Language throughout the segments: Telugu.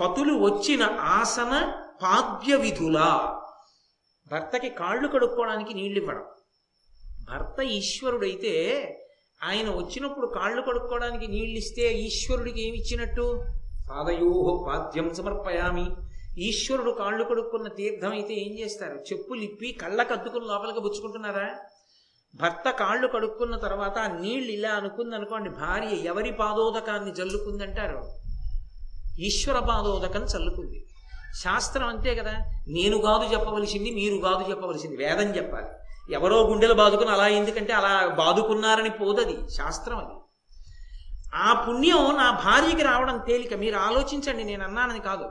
పతులు వచ్చిన ఆసన పాద్య విధులా భర్తకి కాళ్ళు కడుక్కోవడానికి నీళ్ళు ఇవ్వడం భర్త ఈశ్వరుడైతే ఆయన వచ్చినప్పుడు కాళ్ళు కడుక్కోవడానికి నీళ్ళు ఇస్తే ఈశ్వరుడికి ఏమి ఇచ్చినట్టు పాద్యం సమర్పయామి. ఈశ్వరుడు కాళ్ళు కడుక్కున్న తీర్థం అయితే ఏం చేస్తారు? చెప్పులు ఇప్పి కళ్ళకు అద్దుకుని లోపలికి పుచ్చుకుంటున్నారా? భర్త కాళ్ళు కడుక్కున్న తర్వాత ఆ నీళ్ళు ఇలా అనుకుంది అనుకోండి భార్య ఎవరి పాదోదకాన్ని జల్లుకుందంటారు? ఈశ్వర పాదోదకం చల్లుకుంది. శాస్త్రం అంతే కదా. నేను కాదు చెప్పవలసింది మీరు కాదు చెప్పవలసింది. వేదం చెప్పాలి. ఎవరో గుండెలు బాదుకుని అలా ఎందుకంటే అలా బాదుకున్నారని పోదది. శాస్త్రం అది. ఆ పుణ్యం నా భార్యకి రావడం తేలిక. మీరు ఆలోచించండి నేను అన్నానని కాదు.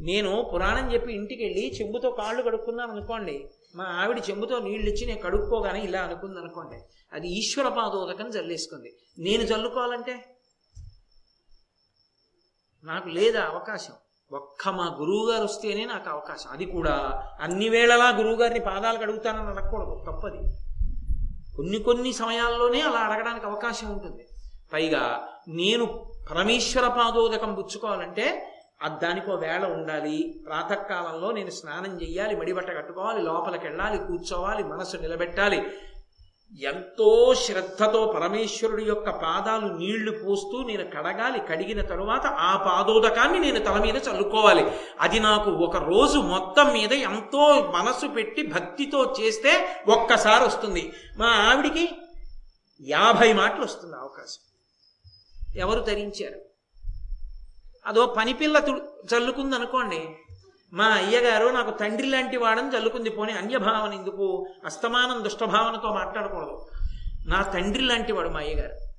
నేను పురాణం చెప్పి ఇంటికి వెళ్ళి చెంబుతో కాళ్ళు కడుక్కున్నాను అనుకోండి మా ఆవిడ చెంబుతో నీళ్ళు ఇచ్చి నేను కడుక్కోగానే ఇలా అనుకుంది అనుకోండి అది ఈశ్వర పాదోదకం జల్లేసుకుంది. నేను జల్లుకోవాలంటే? నాకు లేదా అవకాశం. ఒక్క మా గురువు గారు వస్తేనే నాకు అవకాశం. అది కూడా అన్ని వేళలా గురువు గారిని పాదాలు కడుగుతానని అడగకూడదు. తప్పది. కొన్ని కొన్ని సమయాల్లోనే అలా అడగడానికి అవకాశం ఉంటుంది. పైగా నేను పరమేశ్వర పాదోదకం పుచ్చుకోవాలంటే అది దానికో వేళ ఉండాలి. ప్రాతకాలంలో నేను స్నానం చేయాలి మడిబట్ట కట్టుకోవాలి లోపలికి వెళ్ళాలి కూర్చోవాలి మనసు నిలబెట్టాలి. ఎంతో శ్రద్ధతో పరమేశ్వరుడి యొక్క పాదాలు నీళ్ళు పోస్తూ నేను కడగాలి కడిగిన తరువాత ఆ పాదోదకాన్ని నేను తల మీద చల్లుకోవాలి. అది నాకు ఒక రోజు మొత్తం మీద ఎంతో మనసు పెట్టి భక్తితో చేస్తే ఒక్కసారి వస్తుంది. మా ఆవిడికి యాభై మాటలు వస్తుంది అవకాశం. ఎవరు ధరించారు అదో పనిపిల్ల తుడు అనుకోండి మా అయ్యగారు నాకు తండ్రి లాంటి వాడని చల్లుకుంది. పోనీ అన్యభావన ఎందుకు? అస్తమానం దుష్టభావనతో మాట్లాడకూడదు. నా తండ్రి లాంటి వాడు మా అయ్యగారు.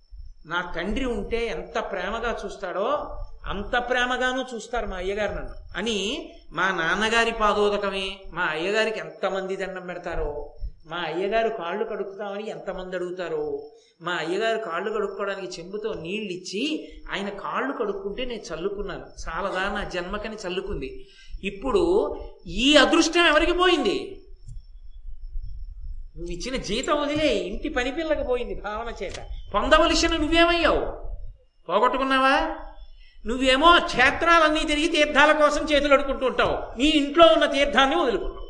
నా తండ్రి ఉంటే ఎంత ప్రేమగా చూస్తాడో అంత ప్రేమగానూ చూస్తారు మా అయ్యగారు నన్ను. అని మా నాన్నగారి పాదోదకమే. మా అయ్యగారికి ఎంతమంది దండం పెడతారో? మా అయ్యగారు కాళ్ళు కడుక్కుతామని ఎంతమంది అడుగుతారో? మా అయ్యగారు కాళ్ళు కడుక్కోవడానికి చెంబుతో నీళ్ళు ఇచ్చి ఆయన కాళ్ళు కడుక్కుంటే నేను చల్లుకున్నాను. చాలదా నా జన్మకని చల్లుకుంది. ఇప్పుడు ఈ అదృష్టం ఎవరికి పోయింది? నువ్వు ఇచ్చిన జీతం వదిలే ఇంటి పని పిల్లకి పోయింది భావన చేత. పొందవలసిన నువ్వేమయ్యావు? పోగొట్టుకున్నావా? నువ్వేమో క్షేత్రాలన్నీ తిరిగి తీర్థాల కోసం చేతులు అడుకుంటూ ఉంటావు. నీ ఇంట్లో ఉన్న తీర్థాన్ని వదులుకున్నావు.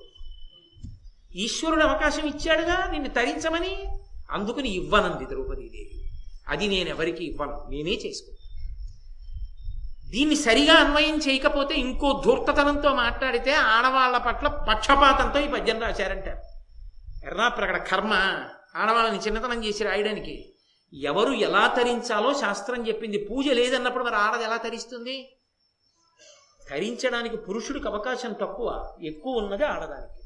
ఈశ్వరుడు అవకాశం ఇచ్చాడుగా నిన్ను తరించమని? అందుకుని ఇవ్వనంది ద్రౌపదీదేవి. అది నేను ఎవరికి ఇవ్వను నేనే చేసుకుంటాను దీన్ని సరిగా అన్వయం చేయకపోతే ఇంకో ధూర్తతనంతో మాట్లాడితే ఆడవాళ్ళ పట్ల పక్షపాతంతో ఈ పద్యం రాశారంటారు ఎర్రాప్రకట కర్మ ఆడవాళ్ళని చిన్నతనం చేసి రాయడానికి. ఎవరు ఎలా తరించాలో శాస్త్రం చెప్పింది. పూజ లేదన్నప్పుడు మరి ఆడది ఎలా తరిస్తుంది? తరించడానికి పురుషుడికి అవకాశం తక్కువ. ఎక్కువ ఉన్నది ఆడదానికి.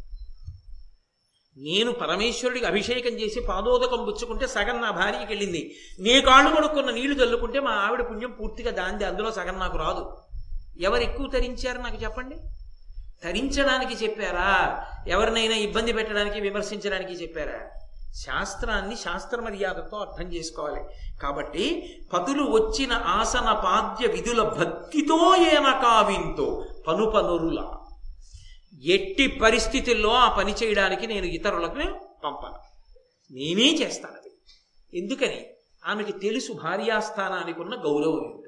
నేను పరమేశ్వరుడికి అభిషేకం చేసి పాదోదకం పుచ్చుకుంటే సగం నా భార్యకి వెళ్ళింది. నీ కాళ్ళు కొడుకున్న నీళ్ళు చల్లుకుంటే మా ఆవిడ పుణ్యం పూర్తిగా దాంది అందులో సగం నాకు రాదు. ఎవరు ఎక్కువ తరించారు నాకు చెప్పండి? తరించడానికి చెప్పారా? ఎవరినైనా ఇబ్బంది పెట్టడానికి విమర్శించడానికి చెప్పారా? శాస్త్రాన్ని శాస్త్ర మర్యాదతో అర్థం చేసుకోవాలి. కాబట్టి పతులు వచ్చిన ఆసన పాద్య విధుల భక్తితో ఏన కావింతో పను పనురుల. ఎట్టి పరిస్థితుల్లో ఆ పని చేయడానికి నేను ఇతరులకు పంపను. నేనే చేస్తాను అది. ఎందుకని? ఆమెకి తెలుసు భార్యాస్థానానికి ఉన్న గౌరవం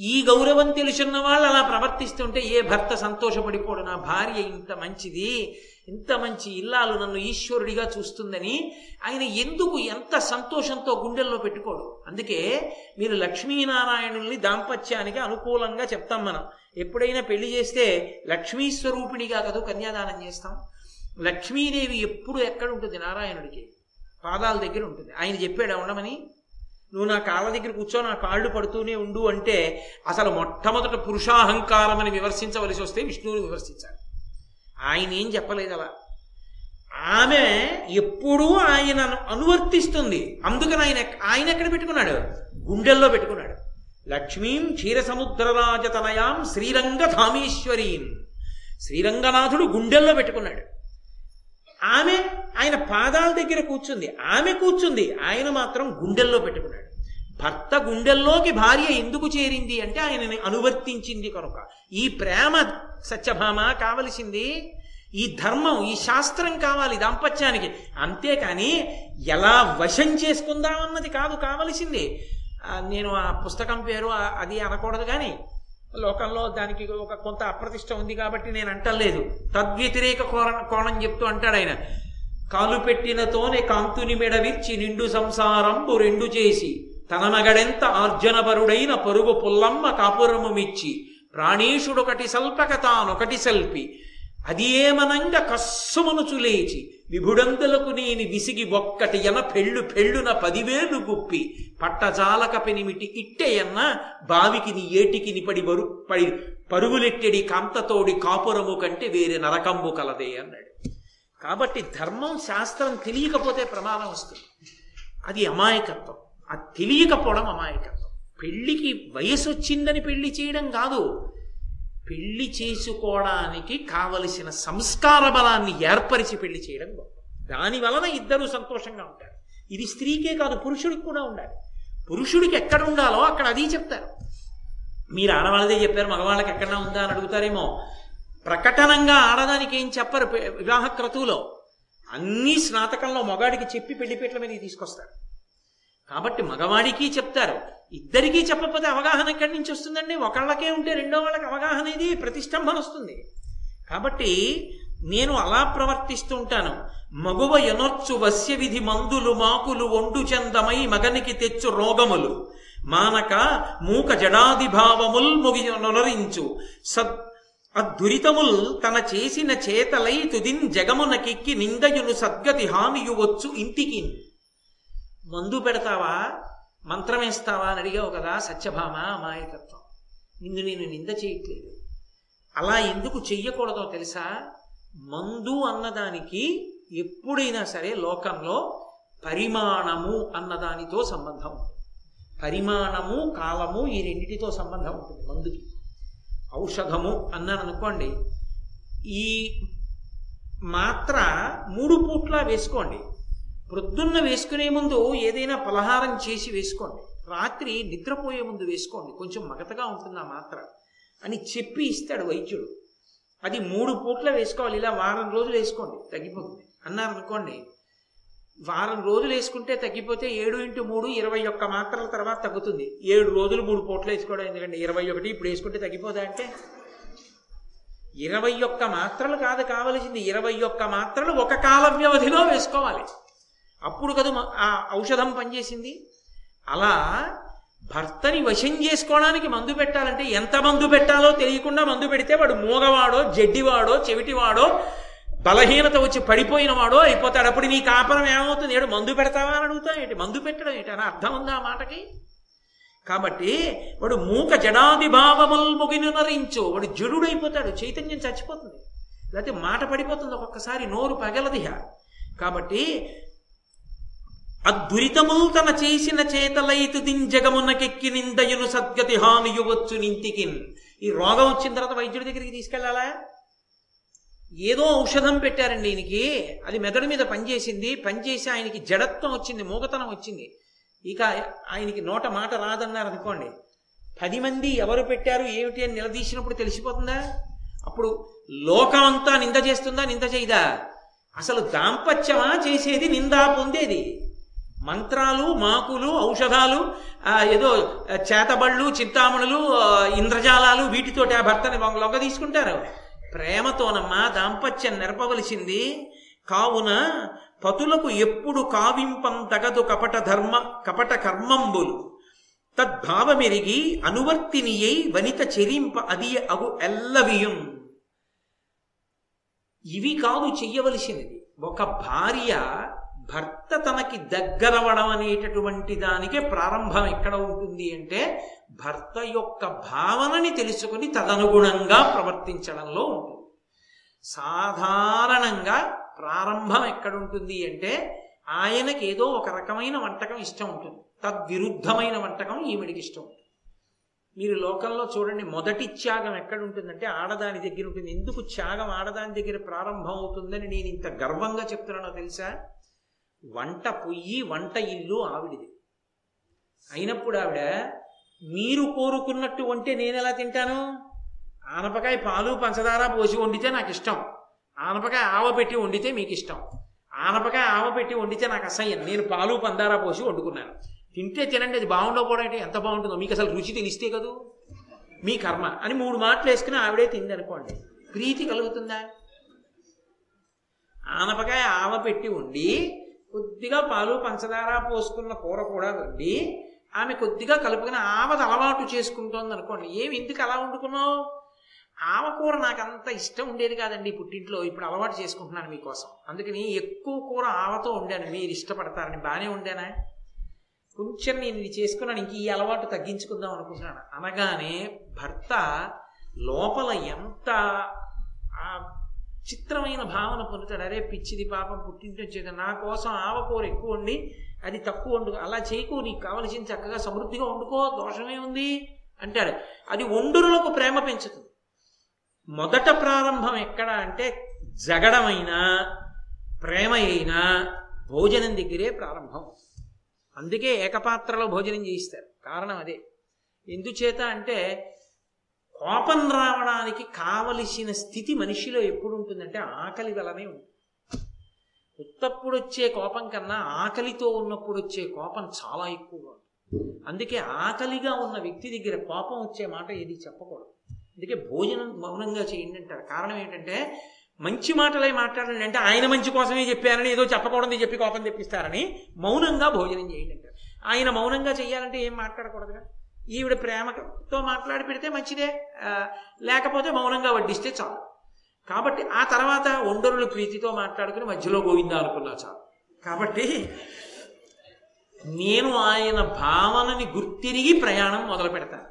ఈ గౌరవం తెలుసున్న వాళ్ళు అలా ప్రవర్తిస్తుంటే ఏ భర్త సంతోషపడిపోడు నా భార్య ఇంత మంచిది ఇంత మంచి ఇల్లాలు నన్ను ఈశ్వరుడిగా చూస్తుందని ఆయన ఎందుకు ఎంత సంతోషంతో గుండెల్లో పెట్టుకోడు? అందుకే మీరు లక్ష్మీనారాయణుల్ని దాంపత్యానికి అనుకూలంగా చెప్తాం మనం. ఎప్పుడైనా పెళ్ళి చేస్తే లక్ష్మీ స్వరూపిణిగా కదా కన్యాదానం చేస్తాం. లక్ష్మీదేవి ఎప్పుడు ఎక్కడ ఉంటుంది? నారాయణుడికి. పాదాల దగ్గర ఉంటుంది. ఆయన చెప్పాడు ఉండమని నువ్వు నా కాళ్ళ దగ్గర కూర్చో నా కాళ్ళు పడుతూనే ఉండు అంటే అసలు మొట్టమొదట పురుషాహంకారం అని విమర్శించవలసి వస్తే విష్ణువుని విమర్శించాలి. ఆయన ఏం చెప్పలేదు అలా. ఆమె ఎప్పుడూ ఆయనను అనువర్తిస్తుంది. అందుకని ఆయన ఆయన ఎక్కడ పెట్టుకున్నాడు? గుండెల్లో పెట్టుకున్నాడు. లక్ష్మీం క్షీరసముద్రరాజతనయాం శ్రీరంగధామేశ్వరీం. శ్రీరంగనాథుడు గుండెల్లో పెట్టుకున్నాడు. ఆమె ఆయన పాదాల దగ్గర కూర్చుంది. ఆమె కూర్చుంది. ఆయన మాత్రం గుండెల్లో పెట్టుకున్నాడు. భర్త గుండెల్లోకి భార్య ఎందుకు చేరింది అంటే ఆయనని అనువర్తించింది కనుక. ఈ ప్రేమ సత్యభామ కావలసింది. ఈ ధర్మం ఈ శాస్త్రం కావాలి దాంపత్యానికి. అంతేకాని ఎలా వశం చేసుకుందామన్నది కాదు కావలసింది. నేను ఆ పుస్తకం పేరు అది అనకూడదు కానీ లోకంలో దానికి ఒక కొంత అప్రతిష్ట ఉంది కాబట్టి నేను అంటలేదు. తద్వ్యతిరేక కోణ కోణం చెప్తూ అంటాడు ఆయన. కాలు పెట్టినతోనే కాంతుని మెడవిర్చి నిండు సంసారంబు రెండు చేసి తన మగడెంత ఆర్జనపరుడైన పరుగు పుల్లమ్మ కాపురము మిచ్చి ప్రాణీషుడొకటి సల్పక తానొకటి సల్పి అది ఏమనంగ కస్సుమనుచు లేచి విభుడంతులకు నేను విసిగి ఒక్కటి ఎన పెళ్ళు పెళ్ళున పదివేలు గుప్పి పట్టజాలక పెనిమిటి ఇట్టెయన్న బావికి నీ ఏటికి నిపడి బరు పడి పరుగులెట్టెడి కాంతతోడి కాపురము కంటే వేరే నరకంబు కలదే అన్నాడు. కాబట్టి ధర్మం శాస్త్రం తెలియకపోతే ప్రమాదం వస్తుంది. అది అమాయకత్వం. అది తెలియకపోవడం అమాయకత్వం. పెళ్ళికి వయసు వచ్చిందని పెళ్ళి చేయడం కాదు. పెళ్ళి చేసుకోవడానికి కావలసిన సంస్కార బలాన్ని ఏర్పరిచి పెళ్ళి చేయడం గొప్ప. దాని వలన ఇద్దరు సంతోషంగా ఉంటారు. ఇది స్త్రీకే కాదు పురుషుడికి కూడా ఉండాలి. పురుషుడికి ఎక్కడ ఉండాలో అక్కడ అది చెప్తారు. మీరు ఆడవాళ్ళదే చెప్పారు మగవాళ్ళకి ఎక్కడ ఉందా అని అడుగుతారేమో. ప్రకటనంగా ఆడదానికి ఏం చెప్పరు వివాహ క్రతువులో. అన్ని స్నాతకంలో మగాడికి చెప్పి పెళ్ళిపేట్ల మీద తీసుకొస్తారు. కాబట్టి మగవాడికి చెప్తారు ఇద్దరికీ చెప్పకపోతే అవగాహన ఎక్కడి నుంచి వస్తుందండి? ఒకళ్ళకే ఉంటే రెండో వాళ్ళకి అవగాహన ఇది ప్రతిష్టంభన వస్తుంది. కాబట్టి నేను అలా ప్రవర్తిస్తూ ఉంటాను. మగువ ఎనొచ్చు వస్య విధి మందులు మాకులు ఒండు చందమై మగనికి తెచ్చు రోగములు. మానక మూక జడాది భావముల్ ముగి నొనరించు సద్ అద్దురితముల్ తన చేసిన చేతలై తుదిన్ జగమునకెక్కి నిందయును సద్గతి హానియువచ్చు ఇంటికి. మందు పెడతావా? మంత్రం వేస్తావా అని అడిగావు కదా సత్యభామ అమాయకత్వం. నిన్ను నేను నింద చేయట్లేదు. అలా ఎందుకు చెయ్యకూడదో తెలుసా? మందు అన్నదానికి ఎప్పుడైనా సరే లోకంలో పరిమాణము అన్నదానితో సంబంధం ఉంటుంది. పరిమాణము కాలము ఈ రెండిటితో సంబంధం ఉంటుంది మందుకి. ఔషధము అన్నాను అనుకోండి ఈ మాత్ర మూడు పూట్ల వేసుకోండి. ప్రొద్దున్న వేసుకునే ముందు ఏదైనా పలహారం చేసి వేసుకోండి. రాత్రి నిద్రపోయే ముందు వేసుకోండి. కొంచెం మగతగా ఉంటుంది ఆ మాత్ర అని చెప్పి ఇస్తాడు వైద్యుడు. అది మూడు పూట్ల వేసుకోవాలి. ఇలా వారం రోజులు వేసుకోండి. తగ్గిపోతుంది. అన్నారు అనుకోండి వారం రోజులు వేసుకుంటే తగ్గిపోతే ఏడు ఇంటూ మూడు ఇరవై ఒక్క మాత్రల తర్వాత తగ్గుతుంది. ఏడు రోజులు మూడు పూట్లు వేసుకోవడం ఎందుకంటే ఇరవై ఒకటి ఇప్పుడు వేసుకుంటే తగ్గిపోదా అంటే? ఇరవై ఒక్క మాత్రలు కాదు కావలసింది ఇరవై ఒక్క మాత్రలు ఒక కాల వ్యవధిలో వేసుకోవాలి. అప్పుడు కదా మ- ఆ ఔషధం పనిచేసింది. అలా భర్తని వశం చేసుకోవడానికి మందు పెట్టాలంటే ఎంత మందు పెట్టాలో తెలియకుండా మందు పెడితే వాడు మూగవాడో జడ్డివాడో చెవిటివాడో బలహీనత వచ్చి పడిపోయిన వాడో అయిపోతాడు. అప్పుడు నీ కాపరం ఏమవుతుంది? ఏడు మందు పెడతావా అని అడుగుతా ఏంటి? మందు పెట్టడం ఏంటి? అని అర్థం ఉందా ఆ మాటకి? కాబట్టి వాడు మూక జడాది ముగినునరించు వాడు జడుడైపోతాడు. చైతన్యం చచ్చిపోతుంది. లేకపోతే మాట పడిపోతుంది ఒక్కొక్కసారి నోరు పగలదిహ. కాబట్టి అద్దురితముల్ తన చేసిన చేతలైతు దింజగమునకెక్కి నిందయును సద్గతి హానియువచ్చు నింతికిన్. ఈ రోగం వచ్చిన తర్వాత వైద్యుడి దగ్గరికి తీసుకెళ్ళాలా ఏదో ఔషధం పెట్టారండి ఈయనకి. అది మెదడు మీద పనిచేసింది. పనిచేసి ఆయనకి జడత్వం వచ్చింది మూగతనం వచ్చింది. ఇక ఆయనకి నోట మాట రాదన్నారు అనుకోండి. పది మంది ఎవరు పెట్టారు ఏమిటి అని నిలదీసినప్పుడు తెలిసిపోతుందా? అప్పుడు లోకం అంతా నింద చేస్తుందా నింద చేయదా? అసలు దాంపత్యమా చేసేది నిందా పొందేది? మంత్రాలు మాకులు ఔషధాలు ఏదో చేతబళ్ళు చింతామణులు ఇంద్రజాలాలు వీటితోటి ఆ భర్తని లొంగ తీసుకుంటారు. ప్రేమతోనమ్మా దాంపత్యం నెరపవలసింది. కావున పతులకు ఎప్పుడు కావింపం తగదు కపట ధర్మ కపట కర్మంబులు. తద్భావమెరిగి అనువర్తినియై వనిత చెరింప అది అగు ఎల్లవియుం. ఇవి కాదు చెయ్యవలసినది. ఒక భార్య భర్త తనకి దగ్గరవడం అనేటటువంటి దానికి ప్రారంభం ఎక్కడ ఉంటుంది అంటే భర్త యొక్క భావనని తెలుసుకుని తదనుగుణంగా ప్రవర్తించడంలో ఉంటుంది. సాధారణంగా ప్రారంభం ఎక్కడుంటుంది అంటే ఆయనకి ఏదో ఒక రకమైన వంటకం ఇష్టం ఉంటుంది. తద్విరుద్ధమైన వంటకం ఈవిడికి ఇష్టం ఉంటుంది. మీరు లోకంలో చూడండి మొదటి త్యాగం ఎక్కడ ఉంటుందంటే ఆడదాని దగ్గర ఉంటుంది. ఎందుకు త్యాగం ఆడదాని దగ్గర ప్రారంభం అవుతుందని నేను ఇంత గర్వంగా చెప్తున్నానో తెలుసా? వంట పొయ్యి వంట ఇల్లు ఆవిడిది. అయినప్పుడు ఆవిడ మీరు కోరుకున్నట్టు వంటే నేను ఎలా తింటాను? ఆనపకాయ పాలు పంచదార పోసి వండితే నాకు ఇష్టం. ఆనపకాయ ఆవ పెట్టి వండితే మీకు ఇష్టం. ఆనపకాయ ఆవ పెట్టి వండితే నాకు అసహ్యం. నేను పాలు పందార పోసి వండుకున్నాను. తింటే తినండి అది బాగుండకపోవడం ఎంత బాగుంటుందో? మీకు అసలు రుచి తెలిస్తే కదూ? మీ కర్మ. అని మూడు మాటలు వేసుకుని ఆవిడే తింది అనుకోండి ప్రీతి కలుగుతుందా? ఆనపకాయ ఆవ పెట్టి ఉండి కొద్దిగా పాలు పంచదార పోసుకున్న కూర కూడా వండి ఆమె కొద్దిగా కలుపుకుని ఆవది అలవాటు చేసుకుంటోంది అనుకోండి. ఏమి ఎందుకు అలా వండుకున్నావు? ఆవ కూర నాకు అంత ఇష్టం ఉండేది కాదండి పుట్టింట్లో. ఇప్పుడు అలవాటు చేసుకుంటున్నాను మీకోసం. అందుకని ఎక్కువ కూర ఆవతో వండాను. మీరు ఇష్టపడతారని బాగానే వండానా? కొంచెం నేను ఇది చేసుకున్నాను. ఇంక ఈ అలవాటు తగ్గించుకుందాం అనుకుంటున్నాను. అనగానే భర్త లోపల ఎంత చిత్రమైన భావన పొందుతాడు. అరే పిచ్చిది పాపం పుట్టింటి వచ్చేది నా కోసం ఆవకూర ఎక్కువ ఉండి అది తక్కువ వండు అలా చేయకు నీకు కావలసిన చక్కగా సమృద్ధిగా వండుకో దోషమే ఉంది అంటాడు. అది ఒండురులకు ప్రేమ పెంచుతుంది. మొదట ప్రారంభం ఎక్కడ అంటే జగడమైనా ప్రేమ అయినా భోజనం దగ్గరే ప్రారంభం. అందుకే ఏకపాత్రలో భోజనం చేయిస్తారు. కారణం అదే. ఎందుచేత అంటే కోపం రావడానికి కావలసిన స్థితి మనిషిలో ఎప్పుడు ఉంటుందంటే ఆకలి వలనే ఉంటుంది. ఉత్తప్పుడు వచ్చే కోపం కన్నా ఆకలితో ఉన్నప్పుడు వచ్చే కోపం చాలా ఎక్కువగా ఉంటుంది. అందుకే ఆకలిగా ఉన్న వ్యక్తి దగ్గర కోపం వచ్చే మాట ఏది చెప్పకూడదు. అందుకే భోజనం మౌనంగా చేయండి అంటారు. కారణం ఏంటంటే మంచి మాటలే మాట్లాడండి అంటే ఆయన మంచి కోసమే చెప్పారని ఏదో చెప్పకూడదు చెప్పి కోపం తెప్పిస్తారని మౌనంగా భోజనం చేయండి అంటారు. ఆయన మౌనంగా చేయాలంటే ఏం మాట్లాడకూడదుగా? ఈవిడ ప్రేమతో మాట్లాడి పెడితే మంచిదే. లేకపోతే మౌనంగా వడ్డిస్తే చాలు. కాబట్టి ఆ తర్వాత ఒండరులు ప్రీతితో మాట్లాడుకుని మధ్యలో గోవిందా అనుకున్నా చాలు. కాబట్టి నేను ఆయన భావనని గుర్తిరిగి ప్రయాణం మొదలు పెడతాను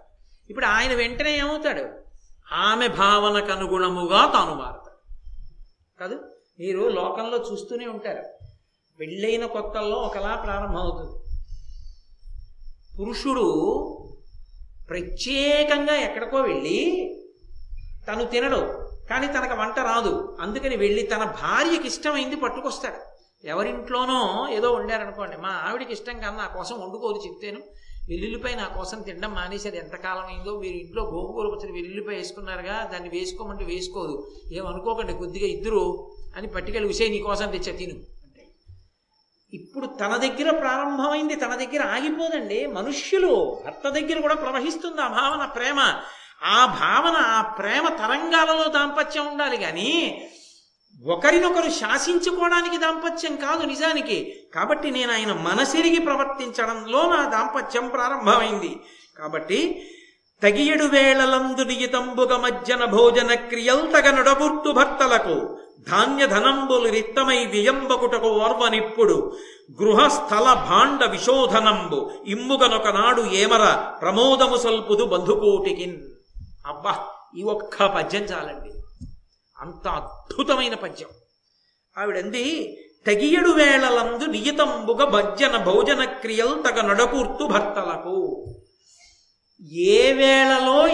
ఇప్పుడు ఆయన వెంటనే ఏమవుతాడు? ఆమె భావనకు అనుగుణముగా తాను మారుతాడు. కాదు మీరు లోకంలో చూస్తూనే ఉంటారు. పెళ్ళైన కొత్తల్లో ఒకలా ప్రారంభమవుతుంది. పురుషుడు ప్రత్యేకంగా ఎక్కడికో వెళ్ళి తను తినడు. కానీ తనకు వంట రాదు. అందుకని వెళ్ళి తన భార్యకి ఇష్టమైంది పట్టుకొస్తాడు. ఎవరింట్లోనో ఏదో వండారనుకోండి మా ఆవిడకి ఇష్టం కాదు నా కోసం వండుకోదు చెప్తేను. వెల్లుల్లిపై నా కోసం తినడం మానేసేది ఎంతకాలం అయిందో మీరు ఇంట్లో గోంగూర పచ్చడి వెల్లుల్లిపై వేసుకున్నారుగా దాన్ని వేసుకోమంటే వేసుకోదు. ఏమనుకోకండి కొద్దిగా ఇద్దరు అని పట్టుకెళ్ళి ఉసే నీ కోసం తెచ్చా తిను. ఇప్పుడు తన దగ్గర ప్రారంభమైంది తన దగ్గర ఆగిపోదండి. మనుష్యులు భర్త దగ్గర కూడా ప్రవహిస్తుంది ఆ భావన ప్రేమ. ఆ భావన ఆ ప్రేమ తరంగాలలో దాంపత్యం ఉండాలి కానీ ఒకరినొకరు శాసించుకోవడానికి దాంపత్యం కాదు నిజానికి. కాబట్టి నేను ఆయన మనసిరిగి ప్రవర్తించడంలో నా దాంపత్యం ప్రారంభమైంది. కాబట్టి తగియడు వేళలందునియితంబుగ మజ్జన భోజన క్రియల్ తగ నొడగుర్తు భర్తలకు. ధాన్య ధనంబులు రిక్తమై వియంబకుటకు ఓర్వనిప్పుడు. గృహస్థల భాండ విశోధనంబు. ఇమ్ముగనొకనాడు ఏమర ప్రమోదము సల్పుదు బంధుకోటికిన్. అబ్బా ఈ ఒక్క పద్యం చాలండి. అంత అద్భుతమైన పద్యం. ఆవిడంది తగియడు వేళలందు నియతంబుగ భజ్జన భోజన క్రియల్ తగ నడకూర్తు భర్తలకు. ఏ వేళలో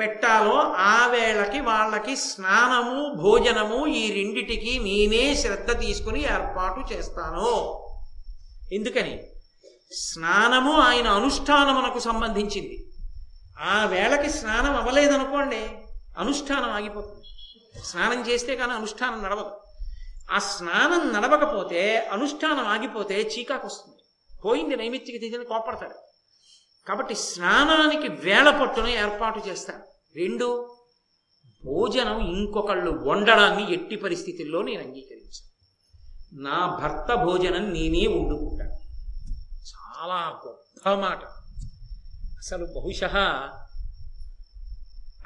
పెట్టాలో ఆ వేళకి వాళ్ళకి స్నానము భోజనము ఈ రెండిటికి నేనే శ్రద్ధ తీసుకుని ఏర్పాటు చేస్తాను. ఎందుకని? స్నానము ఆయన అనుష్ఠానమునకు సంబంధించింది. ఆ వేళకి స్నానం అవ్వలేదనుకోండి అనుష్ఠానం ఆగిపోతుంది. స్నానం చేస్తే కానీ అనుష్ఠానం నడవదు. ఆ స్నానం నడవకపోతే అనుష్ఠానం ఆగిపోతే చీకాకు వస్తుంది పోయింది నైమిత్తికి తీసిన కోపడతాడు కాబట్టి స్నానానికి వేళ పట్టును ఏర్పాటు చేస్తాను రెండు భోజనం ఇంకొకళ్ళు వండడాన్ని ఎట్టి పరిస్థితుల్లో నేను అంగీకరించాను. నా భర్త భోజనం నేనే వండుకుంటాను. చాలా గొప్ప మాట. అసలు బహుశ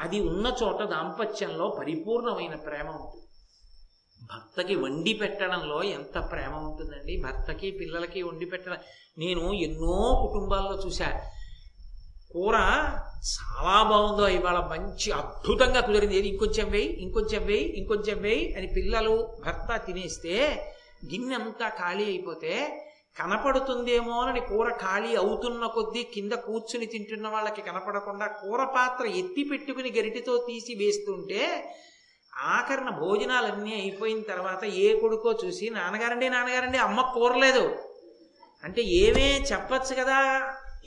అది ఉన్న చోట దాంపత్యంలో పరిపూర్ణమైన ప్రేమ ఉంటుంది. భర్తకి వండి పెట్టడంలో ఎంత ప్రేమ ఉంటుందండి? భర్తకి పిల్లలకి వండి పెట్టడం. నేను ఎన్నో కుటుంబాల్లో చూశాను కూర చాలా బాగుందో ఇవాళ మంచి అద్భుతంగా కుదిరింది. ఏది? ఇంకొంచెం వేయి ఇంకొంచెం వేయి ఇంకొంచెం వేయి అని పిల్లలు భర్త తినేస్తే గిన్నె అంతా ఖాళీ అయిపోతే కనపడుతుందేమో అని కూర ఖాళీ అవుతున్న కొద్దీ కింద కూర్చుని తింటున్న వాళ్ళకి కనపడకుండా కూర పాత్ర ఎత్తి పెట్టుకుని గరిటితో తీసి వేస్తుంటే ఆఖరణ భోజనాలన్నీ అయిపోయిన తర్వాత ఏ కొడుకో చూసి నాన్నగారండి నాన్నగారండి అమ్మ కూరలేదు. అంటే ఏమే చెప్పచ్చు కదా?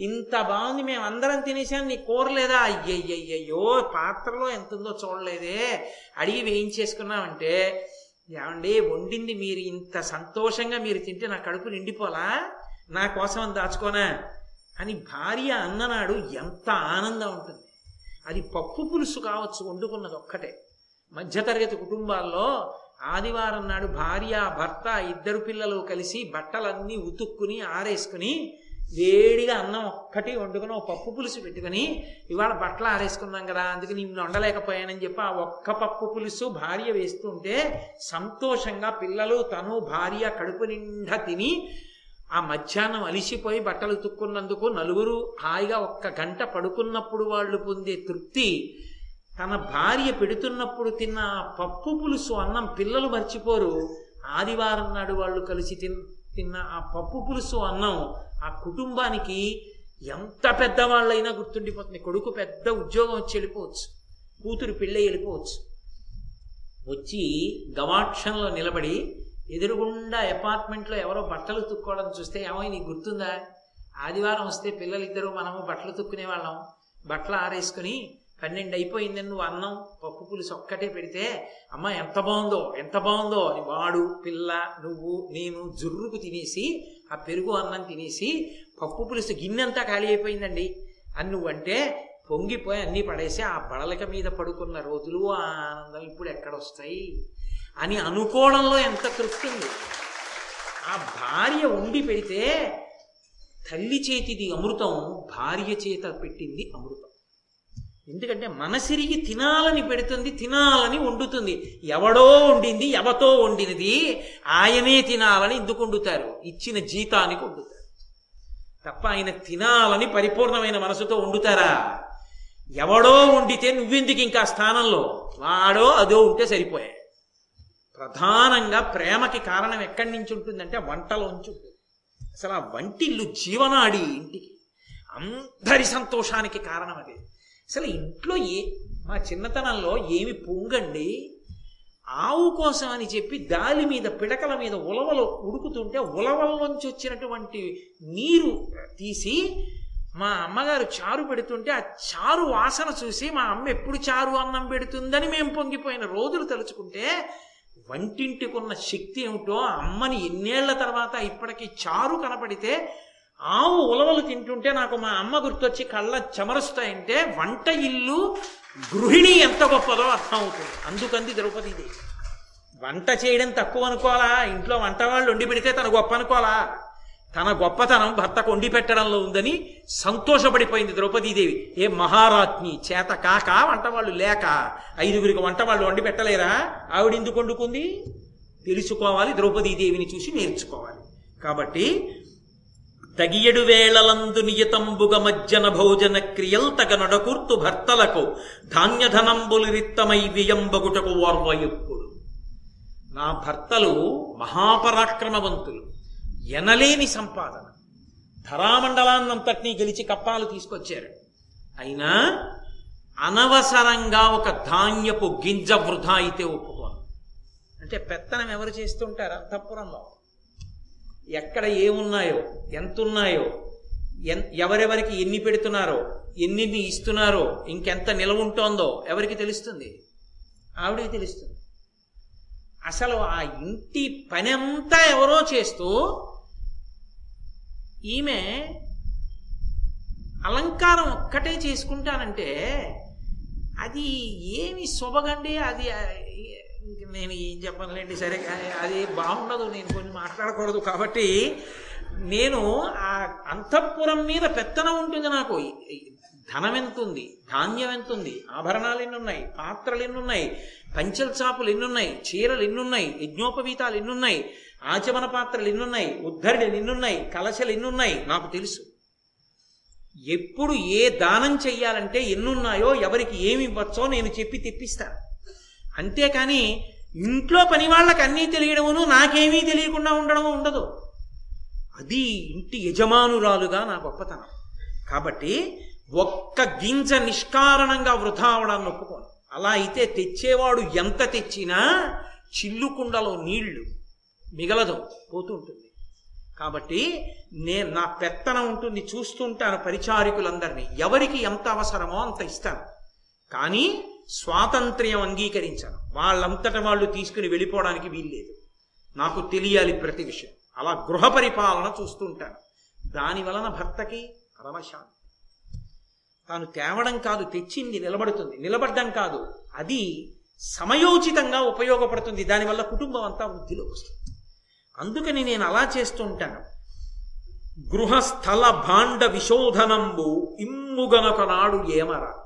ఇంత బాగుంది మేము అందరం తినేసాం నీ కూరలేదా అయ్యయ్యయ్యో పాత్రలో ఎంత ఉందో చూడలేదే. అడిగి వేయించేసుకున్నామంటే ఏమండి వండింది మీరు ఇంత సంతోషంగా మీరు తింటే నా కడుపు నిండిపోలా? నా కోసం దాచుకోనా? అని భార్య అన్ననాడు ఎంత ఆనందం ఉంటుంది. అది పప్పు పులుసు కావచ్చు వండుకున్నది ఒక్కటే. మధ్యతరగతి కుటుంబాల్లో ఆదివారం నాడు భార్య భర్త ఇద్దరు పిల్లలు కలిసి బట్టలన్నీ ఉతుక్కుని ఆరేసుకుని వేడిగా అన్నం ఒక్కటి వండుకుని ఒక పప్పు పులుసు పెట్టుకుని ఇవాళ బట్టలు ఆరేసుకున్నాం కదా అందుకే నిన్ను వండలేకపోయానని చెప్పి ఆ ఒక్క పప్పు పులుసు భార్య వేస్తుంటే సంతోషంగా పిల్లలు తను భార్య కడుపు నిండా తిని ఆ మధ్యాహ్నం అలిసిపోయి బట్టలు ఉతుక్కున్నందుకు నలుగురు హాయిగా ఒక్క గంట పడుకున్నప్పుడు వాళ్ళు పొందే తృప్తి. తన భార్య పెడుతున్నప్పుడు తిన్న ఆ పప్పు పులుసు అన్నం పిల్లలు మర్చిపోరు. ఆదివారం నాడు వాళ్ళు కలిసి తిన్ తిన్న ఆ పప్పు పులుసు అన్నం ఆ కుటుంబానికి ఎంత పెద్దవాళ్ళైనా గుర్తుండిపోతుంది. కొడుకు పెద్ద ఉద్యోగం వచ్చి వెళ్ళిపోవచ్చు. కూతురు పెళ్ళి వెళ్ళిపోవచ్చు. వచ్చి గవాక్షంలో నిలబడి ఎదురుగుండా అపార్ట్మెంట్లో ఎవరో బట్టలు తుక్కోవడం చూస్తే ఏమో నీకు గుర్తుందా? ఆదివారం వస్తే పిల్లలిద్దరూ మనము బట్టలు తుక్కునే వాళ్ళం. బట్టలు ఆరేసుకుని పన్నెండు అయిపోయింది నువ్వు అన్నం పప్పు పులుసు ఒక్కటే పెడితే అమ్మ ఎంత బాగుందో ఎంత బాగుందో అని వాడు పిల్ల నువ్వు నేను జుర్రుకు తినేసి ఆ పెరుగు అన్నం తినేసి పప్పు పులుసు గిన్నెంతా ఖాళీ అయిపోయిందండి. అని నువ్వంటే పొంగిపోయి అన్నీ పడేసి ఆ బడలక మీద పడుకున్న రోజులు ఆ ఆనందం ఇప్పుడు ఎక్కడొస్తాయి? అని అనుకోవడంలో ఎంత తృప్తి ఉంది ఆ భార్య ఉండి పెడితే తల్లి చేతిది అమృతం భార్య చేత పెట్టింది అమృతం. ఎందుకంటే మనసిరిగి తినాలని పెడుతుంది తినాలని వండుతుంది. ఎవడో వండింది ఎవతో వండినది ఆయనే తినాలని ఎందుకు వండుతారు? ఇచ్చిన జీతానికి వండుతారు. తప్ప ఆయన తినాలని పరిపూర్ణమైన మనసుతో వండుతారా? ఎవడో వండితే నువ్వెందుకు ఇంకా స్థానంలో? వాడో అదో ఉంటే సరిపోయాయి. ప్రధానంగా ప్రేమకి కారణం ఎక్కడి నుంచి ఉంటుందంటే వంటలోంచి ఉంటుంది. అసలు ఆ వంటిల్లు జీవనాడి ఇంటికి. అందరి సంతోషానికి కారణం అదే. అసలు ఇంట్లో ఏ మా చిన్నతనంలో ఏమి పొంగండి? ఆవు కోసం అని చెప్పి దాలి మీద పిడకల మీద ఉలవలు ఉడుకుతుంటే ఉలవల్లోంచి వచ్చినటువంటి నీరు తీసి మా అమ్మగారు చారు పెడుతుంటే ఆ చారు వాసన చూసి మా అమ్మ ఎప్పుడు చారు అన్నం పెడుతుందని మేము పొంగిపోయిన రోజులు తలుచుకుంటే వంటింటికున్న శక్తి ఏమిటో అమ్మని ఎన్నేళ్ళ తర్వాత ఇప్పటికీ చారు కనపడితే ఆవు ఉలవలు తింటుంటే నాకు మా అమ్మ గుర్తొచ్చి కళ్ళ చెమరుస్తాయంటే వంట ఇల్లు గృహిణి ఎంత గొప్పదో అర్థం అవుతుంది అందుకంది ద్రౌపదిది వంట చేయడం తక్కువ అనుకోవాలా? ఇంట్లో వంట వాళ్ళు వండి పెడితే తన గొప్ప అనుకోవాలా? తన గొప్పతనం భర్తకు వండి పెట్టడంలో ఉందని సంతోషపడిపోయింది ద్రౌపదీదేవి. ఏ మహారాజ్ని చేత కాక వంట వాళ్ళు లేక ఐదుగురికి వంట వాళ్ళు వండి పెట్టలేరా? ఆవిడ ఎందుకు వండుకుంది? తెలుసుకోవాలి ద్రౌపదీదేవిని చూసి నేర్చుకోవాలి. కాబట్టి తగియడు వేళలందు నియతంబుగ మజ్జన భోజన క్రియల్ తగ నడకూర్తు భర్తలకు ధాన్యధనంబులు రిత్తమై వియంబగుటకు ఓర్వయుప్పుడు నా భర్తలు మహాపరాక్రమవంతులు ఎనలేని సంపాదన. ధరామండలాన్నంతటినీ గెలిచి కప్పాలు తీసుకొచ్చారు. అయినా అనవసరంగా ఒక ధాన్యపు గింజ వృధా అయితే ఒప్పుకోను. అంటే పెత్తనం ఎవరు చేస్తుంటారు అంతఃపురంలో. ఎక్కడ ఏమున్నాయో ఎంతున్నాయో ఎన్ ఎవరెవరికి ఎన్ని పెడుతున్నారో ఎన్ని ఇస్తున్నారో ఇంకెంత నిలవుంటోందో ఎవరికి తెలుస్తుంది? ఆవిడకి తెలుస్తుంది. అసలు ఆ ఇంటి పని అంతా ఎవరో చేస్తూ ఈమె అలంకారం ఒక్కటే చేసుకుంటానంటే అది ఏమి శుభగండి అది ఇంక నేను ఏం చెప్పనులేండి సరే కానీ అది బాగుండదు నేను కొన్ని మాట్లాడకూడదు. కాబట్టి నేను ఆ అంతఃపురం మీద పెత్తనం ఉంటుంది నాకు. ధనం ఎంత ఉంది ధాన్యం ఎంత ఉంది ఆభరణాలు ఎన్నున్నాయి పాత్రలు ఎన్నున్నాయి పంచల్ చాపులు ఎన్నున్నాయి చీరలు ఎన్నున్నాయి యజ్ఞోపవీతాలు ఎన్నున్నాయి ఆచమన పాత్రలు ఎన్నున్నాయి ఉద్ధరణలు కలశలు ఎన్ని ఉన్నాయి నాకు తెలుసు. ఎప్పుడు ఏ దానం చెయ్యాలంటే ఎన్నున్నాయో ఎవరికి ఏమి ఇవ్వచ్చో నేను చెప్పి తెప్పిస్తాను. అంతేకాని ఇంట్లో పని వాళ్ళకి అన్నీ తెలియడమును నాకేమీ తెలియకుండా ఉండడము ఉండదు. అది ఇంటి యజమానురాలుగా నా గొప్పతనం. కాబట్టి ఒక్క గింజ నిష్కారణంగా వృధా అవడాన్ని ఒప్పుకోను. అలా అయితే తెచ్చేవాడు ఎంత తెచ్చినా చిల్లుకుండలో నీళ్ళు మిగలదు పోతుంటుంది కాబట్టి నేను నా పెత్తనం ఉంటుంది చూస్తుంటాను పరిచారికులందరినీ. ఎవరికి ఎంత అవసరమో అంత ఇస్తాను. కానీ స్వాతంత్ర్యం అంగీకరించను వాళ్ళంతట వాళ్ళు తీసుకుని వెళ్ళిపోవడానికి వీల్లేదు. నాకు తెలియాలి ప్రతి విషయం. అలా గృహ పరిపాలన చూస్తుంటాను. దాని వలన భర్తకి పరమశాంతి. తాను తేవడం కాదు తెచ్చింది నిలబడుతుంది. నిలబడ్డం కాదు అది సమయోచితంగా ఉపయోగపడుతుంది. దానివల్ల కుటుంబం అంతా వృద్ధిలో వస్తుంది. అందుకని నేను అలా చేస్తుంటాను. గృహస్థల భాండ విశోధనంబు ఇమ్ముగనొక నాడు ఏమరా?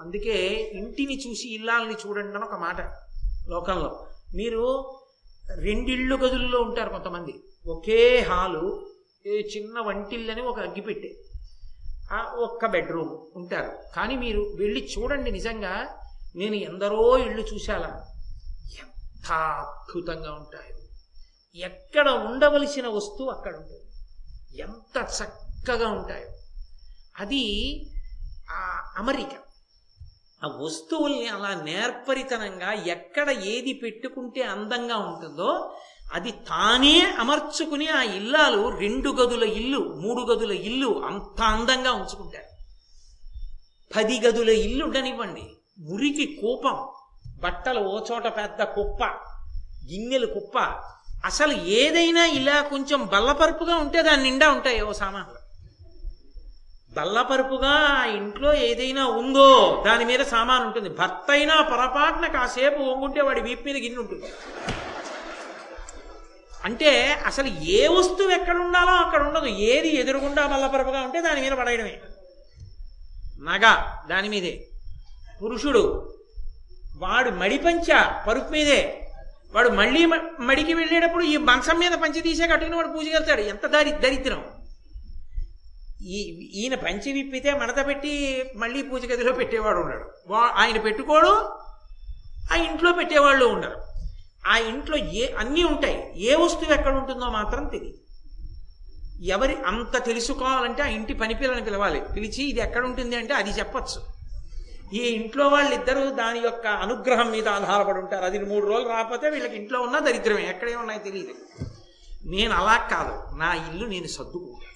అందుకే ఇంటిని చూసి ఇల్లాలని చూడండి అని ఒక మాట లోకంలో. మీరు రెండిళ్ళు గదుల్లో ఉంటారు కొంతమంది. ఒకే హాలు చిన్న వంటిల్లని ఒక అగ్గిపెట్టే ఆ ఒక్క బెడ్రూమ్ ఉంటారు. కానీ మీరు వెళ్ళి చూడండి నిజంగా నేను ఎందరో ఇళ్ళు చూశాలా. ఎంత అద్భుతంగా ఉంటాయో. ఎక్కడ ఉండవలసిన వస్తువు అక్కడ ఉంటుంది. ఎంత చక్కగా ఉంటాయో. అది ఆ అమరిక. ఆ వస్తువుల్ని అలా నేర్పరితనంగా ఎక్కడ ఏది పెట్టుకుంటే అందంగా ఉంటుందో అది తానే అమర్చుకుని ఆ ఇల్లాలు రెండు గదుల ఇల్లు మూడు గదుల ఇల్లు అంత అందంగా ఉంచుకుంటారు. పది గదుల ఇల్లు ఉండనివ్వండి మురికి కూపం బట్టలు ఓ చోట పెద్ద కుప్ప గిన్నెలు కుప్ప అసలు ఏదైనా ఇలా కొంచెం బల్లపరుపుగా ఉంటే దాని నిండా ఉంటాయి ఓ సామాన్లు. బల్లపరుపుగా ఆ ఇంట్లో ఏదైనా ఉందో దాని మీద సామాన్ ఉంటుంది. భర్త అయినా పొరపాటున కాసేపు వంగుంటే వాడి వీపు మీద గిన్నె ఉంటుంది. అంటే అసలు ఏ వస్తువు ఎక్కడ ఉండాలో అక్కడ ఉండదు. ఏది ఎదురుగుండా బల్లపరుపుగా ఉంటే దాని మీద పడేయడమే. నగ దాని మీదే. పురుషుడు వాడు మడి పంచ పరుపు మీదే. వాడు మళ్ళీ మడికి వెళ్ళేటప్పుడు ఈ మంచం మీద పంచి తీసే కట్టుకుని వాడు పూజకెళ్తాడు ఎంత దారి దరిద్రం. ఈ ఈయన పంచి విప్పితే మడత పెట్టి మళ్ళీ పూజ గదిలో పెట్టేవాడు ఉన్నాడు. వా ఆయన పెట్టుకోడు ఆ ఇంట్లో పెట్టేవాళ్ళు ఉండరు. ఆ ఇంట్లో ఏ అన్నీ ఉంటాయి. ఏ వస్తువు ఎక్కడ ఉంటుందో మాత్రం తెలియదు ఎవరి అంత తెలుసుకోవాలంటే ఆ ఇంటి పనిపిల్లని పిలవాలి. పిలిచి ఇది ఎక్కడ ఉంటుంది అంటే అది చెప్పచ్చు. ఈ ఇంట్లో వాళ్ళిద్దరూ దాని యొక్క అనుగ్రహం మీద ఆధారపడి ఉంటారు. అది మూడు రోజులు రాకపోతే వీళ్ళకి ఇంట్లో ఉన్నా దరిద్రమే. ఎక్కడే ఉన్నాయో తెలియదు నేను అలా కాదు. నా ఇల్లు నేను సర్దుకుంటాను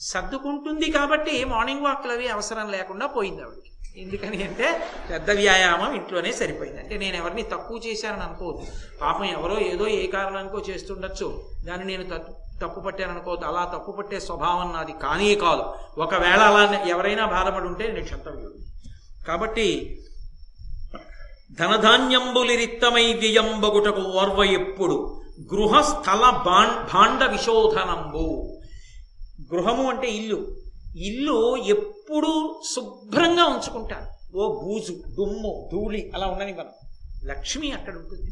సర్దుకుంటుంది కాబట్టి మార్నింగ్ వాక్లు అవి అవసరం లేకుండా పోయింది ఆవిడకి. ఎందుకని అంటే పెద్ద వ్యాయామం ఇంట్లోనే సరిపోయింది. అంటే నేను ఎవరిని తక్కువ చేశానని అనుకోవద్దు. పాపం ఎవరో ఏదో ఏ కారణానికో చేస్తుండొచ్చు. దాన్ని నేను తప్పు తప్పు పట్టాను అనుకోవద్దు. అలా తప్పు పట్టే స్వభావం నాది కానీ కాదు. ఒకవేళ అలా ఎవరైనా బాధపడి ఉంటే నేను క్షంతవ్యుడు కాబట్టి ధనధాన్యంబులిరిత్తమై వ్యయంబగుటకు ఓర్వ ఎప్పుడు గృహస్థల భాండ విశోధనంబు. గృహము అంటే ఇల్లు. ఇల్లు ఎప్పుడూ శుభ్రంగా ఉంచుకుంటారు. ఓ బూజు దుమ్ము ధూళి అలా ఉండని మనం. లక్ష్మి అక్కడ ఉంటుంది.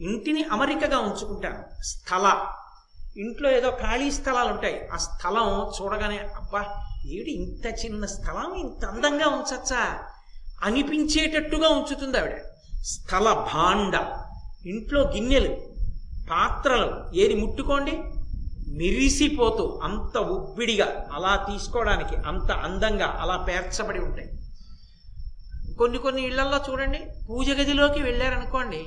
ఇంటిని అమరికగా ఉంచుకుంటారు. స్థల. ఇంట్లో ఏదో ఖాళీ స్థలాలు ఉంటాయి. ఆ స్థలం చూడగానే అబ్బా ఏడు ఇంత చిన్న స్థలం ఇంత అందంగా ఉంచచ్చా? అనిపించేటట్టుగా ఉంచుతుంది ఆవిడ. స్థల భాండ. ఇంట్లో గిన్నెలు పాత్రలు. ఏది ముట్టుకోండి? మెరిసిపోతూ అంత ఉబ్బిడిగా అలా తీసుకోవడానికి అంత అందంగా అలా పేర్చబడి ఉంటాయి. కొన్ని కొన్ని ఇళ్ళల్లో చూడండి పూజ గదిలోకి వెళ్ళారనుకోండి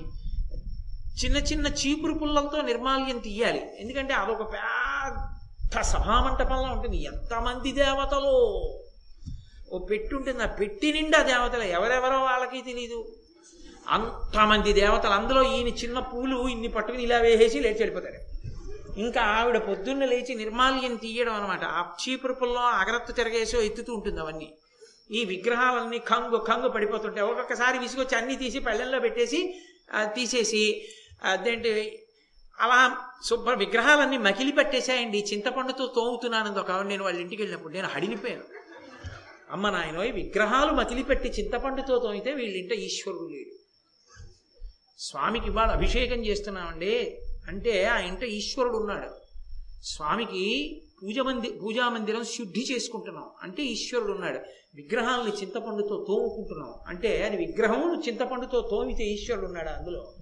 చిన్న చిన్న చీపురు పుల్లలతో నిర్మాల్యం తీయాలి. ఎందుకంటే అదొక పెద్ద సభామంటపంలో ఉంటుంది. ఎంతమంది దేవతలు? ఓ పెట్టి ఉంటుంది. ఆ పెట్టి నిండా దేవతలు ఎవరెవరో వాళ్ళకి తెలీదు. అంతమంది దేవతలు. అందులో ఈయన చిన్న పూలు ఇన్ని పట్టుకుని ఇలా వేసేసి లేచి వెళ్ళిపోతారు. ఇంకా ఆవిడ పొద్దున్న లేచి నిర్మాల్యం తీయడం అనమాట ఆ చీపురు పుల్లో అగరత్తు తిరగేసో ఎత్తుతూ ఉంటుంది అవన్నీ. ఈ విగ్రహాలన్నీ కంగు కంగు పడిపోతుంటాయి. ఒక్కొక్కసారి విసిగొచ్చి అన్ని తీసి పళ్ళెల్లో పెట్టేసి తీసేసి అదేంటి అలా శుభ్ర విగ్రహాలన్నీ మకిలి పట్టేశాయండి చింతపండుతో తోముతున్నాను ఒక నేను వాళ్ళ ఇంటికి వెళ్ళినప్పుడు నేను హడిలిపోయాను. అమ్మ నాయన విగ్రహాలు మకిలి పెట్టి చింతపండుతో తోమితే వీళ్ళింట ఈశ్వరుడు లేడు. స్వామికి ఇవాళ అభిషేకం చేస్తున్నామండి. అంటే ఆ ఇంట ఈశ్వరుడు ఉన్నాడు స్వామికి పూజ మంది పూజా మందిరం శుద్ధి చేసుకుంటున్నాం. అంటే ఈశ్వరుడు ఉన్నాడు విగ్రహాలని చింతపండుతో తోముకుంటున్నాం. అంటే అది విగ్రహం చింతపండుతో తోమితే ఈశ్వరుడు ఉన్నాడు అందులో?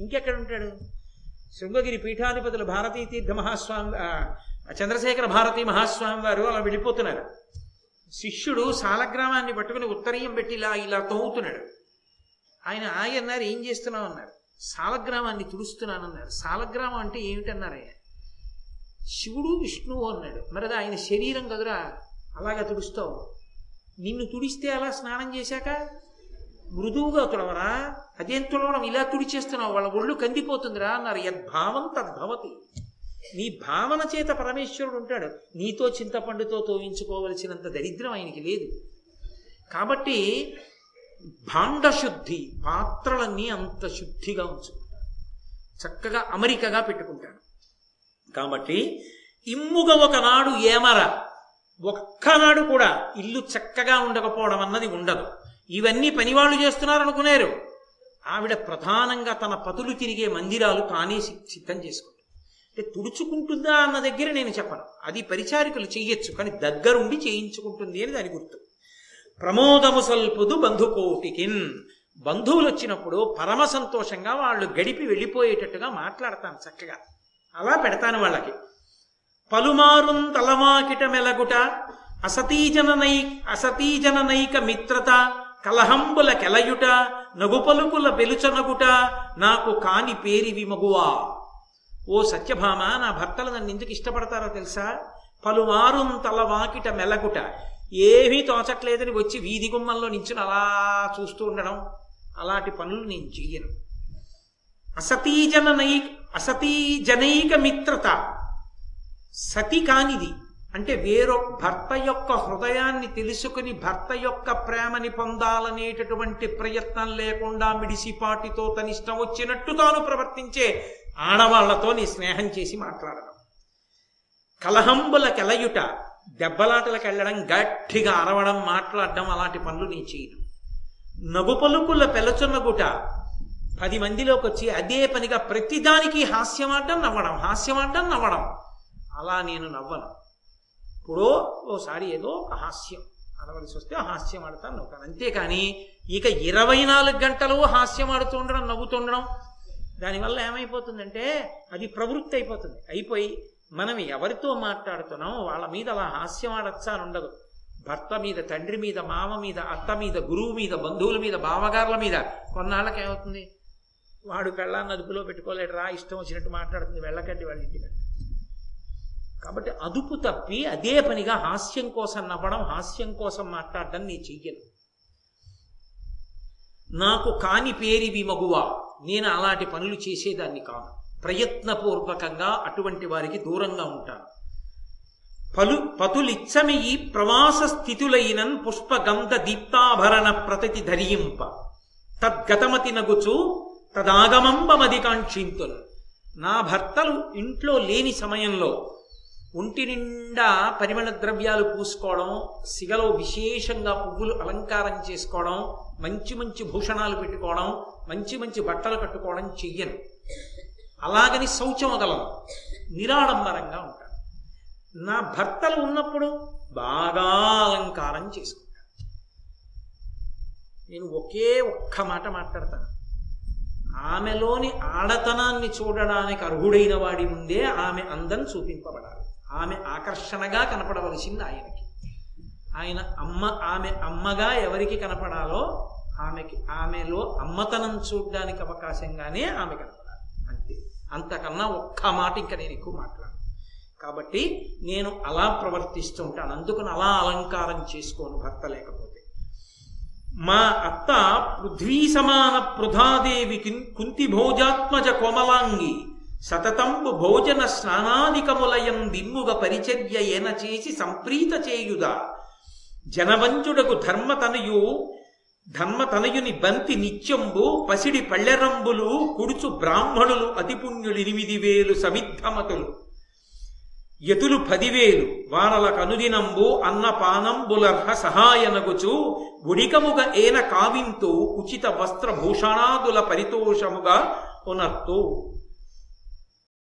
ఇంకెక్కడ ఉంటాడు? శృంగగిరి పీఠాధిపతులు భారతీ తీర్థ మహాస్వామి చంద్రశేఖర భారతీ మహాస్వామి వారు అలా వెళ్ళిపోతున్నారు. శిష్యుడు సాలగ్రామాన్ని పట్టుకుని ఉత్తరీయం పెట్టి ఇలా ఇలా తోముతున్నాడు. ఆయన ఆగి అన్నారు ఏం చేస్తున్నావు? అన్నారు. సాలగ్రామాన్ని తుడుస్తున్నానన్నారు. సాలగ్రామం అంటే ఏమిటన్నారయ్య శివుడు విష్ణువు అన్నాడు. మరి అది ఆయన శరీరం కదురా అలాగా తుడుస్తావు. నిన్ను తుడిస్తే అలా స్నానం చేశాక? మృదువుగా తుడవరా? అదేం తుడవడం? ఇలా తుడిచేస్తున్నావు. వాళ్ళ ఒళ్ళు కందిపోతుందిరా అన్నారు. యద్భావం తద్భవతి నీ భావన చేత పరమేశ్వరుడు ఉంటాడు. నీతో చింతపండుతో తోయించుకోవలసినంత దరిద్రం ఆయనకి లేదు. కాబట్టి భాండశుద్ధి పాత్రలన్నీ అంత శుద్ధిగా ఉంచుకుంటాడు. చక్కగా అమరికగా పెట్టుకుంటాడు. కాబట్టి ఇమ్ముగా ఒకనాడు ఏమర ఒక్కనాడు కూడా ఇల్లు చక్కగా ఉండకపోవడం అన్నది ఉండదు. ఇవన్నీ పనివాళ్ళు చేస్తున్నారు ఆవిడ ప్రధానంగా తన పతులు తిరిగే మందిరాలు తానే సిద్ధం చేసుకుంటుంది. అంటే తుడుచుకుంటుందా అన్న దగ్గర నేను చెప్పను. అది పరిచారికలు చేయొచ్చు కానీ దగ్గరుండి చేయించుకుంటుంది అని దాని గుర్తు. ప్రమోదము సల్పుదు బంధుకోటికిన్. బంధువులు వచ్చినప్పుడు పరమ సంతోషంగా వాళ్ళు గడిపి వెళ్ళిపోయేటట్టుగా మాట్లాడతాను చక్కగా. అలా పెడతాను వాళ్ళకి. పలుమారుం తలమాకిట మెలగుట అసతీజననై అసతీజననైక మిత్రత కలహంబుల కెలయుట నగుపలుకుల పెలుచనగుట నాకు కాని పేరివి మగువా. ఓ సత్యభామ నా భర్తలు నన్ను ఎందుకు ఇష్టపడతారో తెలుసా? పలుమారుం తలవాకిట మెలగుట. ఏమీ తోచట్లేదని వచ్చి వీధి గుమ్మంలో నించుని అలా చూస్తూ ఉండడం అలాంటి పనులు నేను చెయ్యను. అసతీజననై అసతీజనైక మిత్రత సతి కానిది. అంటే వేరొ భర్త యొక్క హృదయాన్ని తెలుసుకుని భర్త యొక్క ప్రేమని పొందాలనేటటువంటి ప్రయత్నం లేకుండా మిడిసిపాటితో తనిష్టం వచ్చినట్టు తాను ప్రవర్తించే ఆడవాళ్ళతో నీ స్నేహం చేసి మాట్లాడడం. కలహంబుల కెలయుట దెబ్బలాటలకు వెళ్ళడం గట్టిగా అరవడం మాట్లాడడం అలాంటి పనులు నీ చేయను. నగుపలుకుల పెలచున్నగుట పది మందిలోకి వచ్చి అదే పనిగా ప్రతిదానికి హాస్యమాడడం నవ్వడం హాస్యమాడడం నవ్వడం. అలా నేను నవ్వను. ఇప్పుడు ఓసారి ఏదో ఒక హాస్యం. అనవలసి వస్తే హాస్యం ఆడతాను నవ్వుతాను. అంతేకాని ఇక ఇరవై నాలుగు గంటలు హాస్యం ఆడుతూ ఉండడం నవ్వుతుండడం దానివల్ల ఏమైపోతుందంటే అది ప్రవృత్తి అయిపోతుంది. అయిపోయి మనం ఎవరితో మాట్లాడుతున్నాం వాళ్ళ మీద అలా హాస్యం ఆడచ్చా ఉండదు. భర్త మీద తండ్రి మీద మామ మీద అత్త మీద గురువు మీద బంధువుల మీద బావగారుల మీద కొన్నాళ్ళకి ఏమవుతుంది? వాడు పెళ్ళాన్ని అదుపులో పెట్టుకోలేడు రా ఇష్టం వచ్చినట్టు మాట్లాడుతుంది వెళ్ళకండి వాళ్ళ ఇంటికి. కాబట్టి అదుపు తప్పి అదే పనిగా హాస్యం కోసం నవ్వడం హాస్యం కోసం మాట్లాడడం నీ చెయ్యను. నాకు కాని పేరివి మగువా నేను అలాంటి పనులు చేసేదాన్ని కాను. ప్రయత్నపూర్వకంగా అటువంటి వారికి దూరంగా ఉంటాను పలు పతులిచ్చమియి ప్రవాస స్థితులైనన్ పుష్పగంధ దీప్తాభరణ ప్రతతి ధరింప. తద్గతమతి నగుచు తదాగమంబమది కాంక్షింతున్. నా భర్తలు ఇంట్లో లేని సమయంలో ఒంటి నిండా పరిమళ ద్రవ్యాలు పూసుకోవడం సిగలో విశేషంగా పువ్వులు అలంకారం చేసుకోవడం మంచి మంచి భూషణాలు పెట్టుకోవడం మంచి మంచి బట్టలు కట్టుకోవడం చెయ్యను. అలాగని శౌచం వదలను నిరాడంబరంగా ఉంటాను నా భర్తలు ఉన్నప్పుడు బాగా అలంకారం చేసుకుంటాను నేను ఒకే ఒక్క మాట మాట్లాడతాను. ఆమెలోని ఆడతనాన్ని చూడడానికి అర్హుడైన వాడి ముందే ఆమె అందం చూపింపబడాలి. ఆమె ఆకర్షణగా కనపడవలసింది ఆయనకి. ఆయన అమ్మ ఆమె అమ్మగా ఎవరికి కనపడాలో ఆమెకి ఆమెలో అమ్మతనం చూడడానికి అవకాశంగానే ఆమె కనపడాలి అంతకన్నా ఒక్క మాట ఇంకా నేను ఎక్కువ మాట్లాడను. కాబట్టి నేను అలా ప్రవర్తిస్తూ ఉంటాను. అందుకని అలా అలంకారం చేసుకోను భర్త లేకపోతే. మా అత్త పృథ్వీ సమాన పృథాదేవి కుంతి భోజాత్మజ కోమలాంగి సతతంబు భోజన స్నానాదికములయం దిమ్ముగ పరిచర్య ఏన చేసి సంప్రీత చేయుదా. జనవంచుడకు ధర్మతనయు ధర్మతనయుని బంతి నిత్యంబు పసిడి పళ్ళెరంబులు కుడుచు బ్రాహ్మణులు అతిపుణ్యులెనిమిది వేలు సమిద్ధమతులు. యతులు పదివేలు వారల కనుదినంబు అన్నపానంబులర్హ సహాయనగుచు గుడికముగ ఏన కావింతు ఉచిత వస్త్రభూషణాదుల పరితోషముగా ఉనర్తు.